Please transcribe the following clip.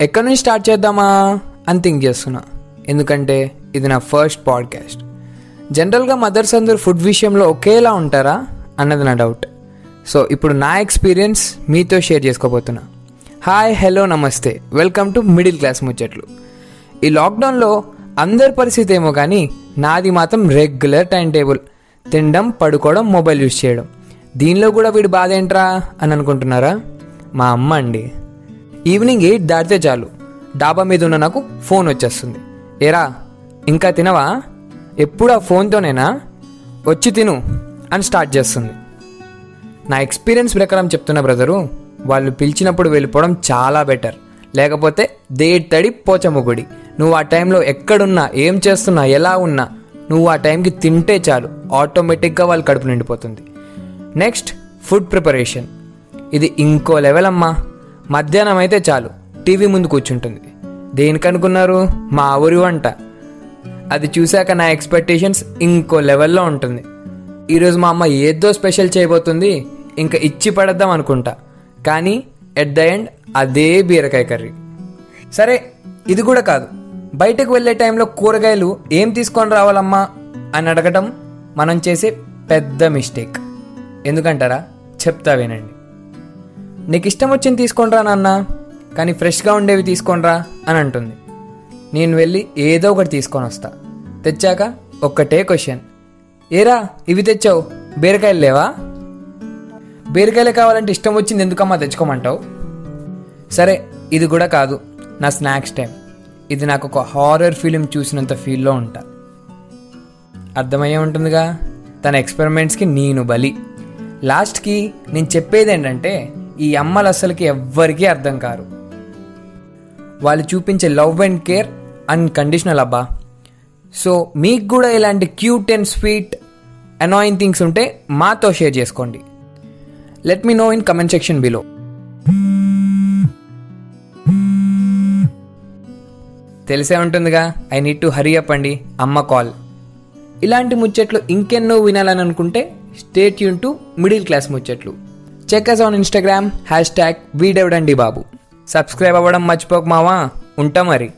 ఎక్కడి నుంచి స్టార్ట్ చేద్దామా అని థింక్ చేస్తున్నా. ఎందుకంటే ఇది నా ఫస్ట్ పాడ్కాస్ట్. జనరల్గా మదర్స్ అందరూ ఫుడ్ విషయంలో ఒకేలా ఉంటారా అన్నది నా డౌట్. సో ఇప్పుడు నా ఎక్స్పీరియన్స్ మీతో షేర్ చేసుకోబోతున్నా. హాయ్ హలో నమస్తే. వెల్కమ్ టు మిడిల్ క్లాస్ ముచ్చట్లు. ఈ లాక్డౌన్లో అందరి పరిస్థితి ఏమో కానీ నాది మాత్రం రెగ్యులర్ టైం టేబుల్. తినడం పడుకోవడం మొబైల్ యూస్ చేయడం. దీనిలో కూడా వీడి బాధ ఏంట్రా అని అనుకుంటున్నారా? మా అమ్మ అండి. ఈవినింగ్ ఎయిట్ దాటితే చాలు. డాబా మీద ఉన్న నాకు ఫోన్ వచ్చేస్తుంది. ఏరా ఇంకా తినవా? ఎప్పుడు ఆ ఫోన్తోనేనా? వచ్చి తిను అని స్టార్ట్ చేస్తుంది. నా ఎక్స్పీరియన్స్ ప్రకారం చెప్తున్న బ్రదరు వాళ్ళు పిలిచినప్పుడు వెళ్ళిపోవడం చాలా బెటర్. లేకపోతే దేట్టడి పోచమ్ముగుడి నువ్వు ఆ టైంలో ఎక్కడున్నా ఏం చేస్తున్నా ఎలా ఉన్నా నువ్వు ఆ టైంకి తింటే చాలు. ఆటోమేటిక్గా వాళ్ళ కడుపు నిండిపోతుంది. Next food preparation. ఇది ఇంకో లెవెల్ అమ్మా మధ్యాహ్నం అయితే చాలు. టీవీ ముందు కూర్చుంటుంది. దేనికనుకున్నారు? మా ఊరి వంట. అది చూశాక నా ఎక్స్పెక్టేషన్స్ ఇంకో లెవెల్లో ఉంటుంది. ఈరోజు మా అమ్మ ఏదో స్పెషల్ చేయబోతుంది ఇంకా ఇచ్చి పడద్దాం అనుకుంటా. కానీ ఎట్ ద ఎండ్ అదే బీరకాయ కర్రీ. సరే ఇది కూడా కాదు. బయటకు వెళ్ళే టైంలో కూరగాయలు ఏం తీసుకొని రావాలమ్మా అని అడగటం మనం చేసే పెద్ద మిస్టేక్. ఎందుకంటారా? చెప్తా వినండి. నీకు ఇష్టం వచ్చింది తీసుకొని నాన్న కానీ ఫ్రెష్గా ఉండేవి తీసుకోనిరా అని అంటుంది. నేను వెళ్ళి ఏదో ఒకటి తీసుకొని వస్తా. తెచ్చాక ఒక్కటే క్వశ్చన్. ఏరా ఇవి తెచ్చావు? బీరకాయలు లేవా? బీరకాయలు కావాలంటే ఇష్టం వచ్చింది ఎందుకమ్మా తెచ్చుకోమంటావు? సరే ఇది కూడా కాదు. నా స్నాక్స్ టైం. ఇది నాకు ఒక హారర్ ఫిలిం చూసినంత ఫీల్లో ఉంటా. అర్థమయ్యే ఉంటుందిగా? తన ఎక్స్పెరిమెంట్స్కి నేను బలి. లాస్ట్కి నేను చెప్పేది ఏంటంటే ఈ అమ్మలు అసలుకి ఎవ్వరికీ అర్థం కారు. వాళ్ళు చూపించే లవ్ అండ్ కేర్ అన్కండిషనల్ అబ్బా. సో మీకు కూడా ఇలాంటి cute and sweet annoying things ఉంటే మాతో షేర్ చేసుకోండి. Let me know in comment section below తెలిసే ఉంటుందిగా I need to hurry up అండి అమ్మ కాల్ ఇలాంటి ముచ్చట్లు ఇంకెన్నో వినాలని అనుకుంటే స్టేట్ యూన్ టు మిడిల్ క్లాస్ ముచ్చట్లు. Check us on Instagram hashtag వీడెవడండి బాబు సబ్స్క్రైబ్ అవ్వడం మర్చిపోక మావా. ఉంటా మరి.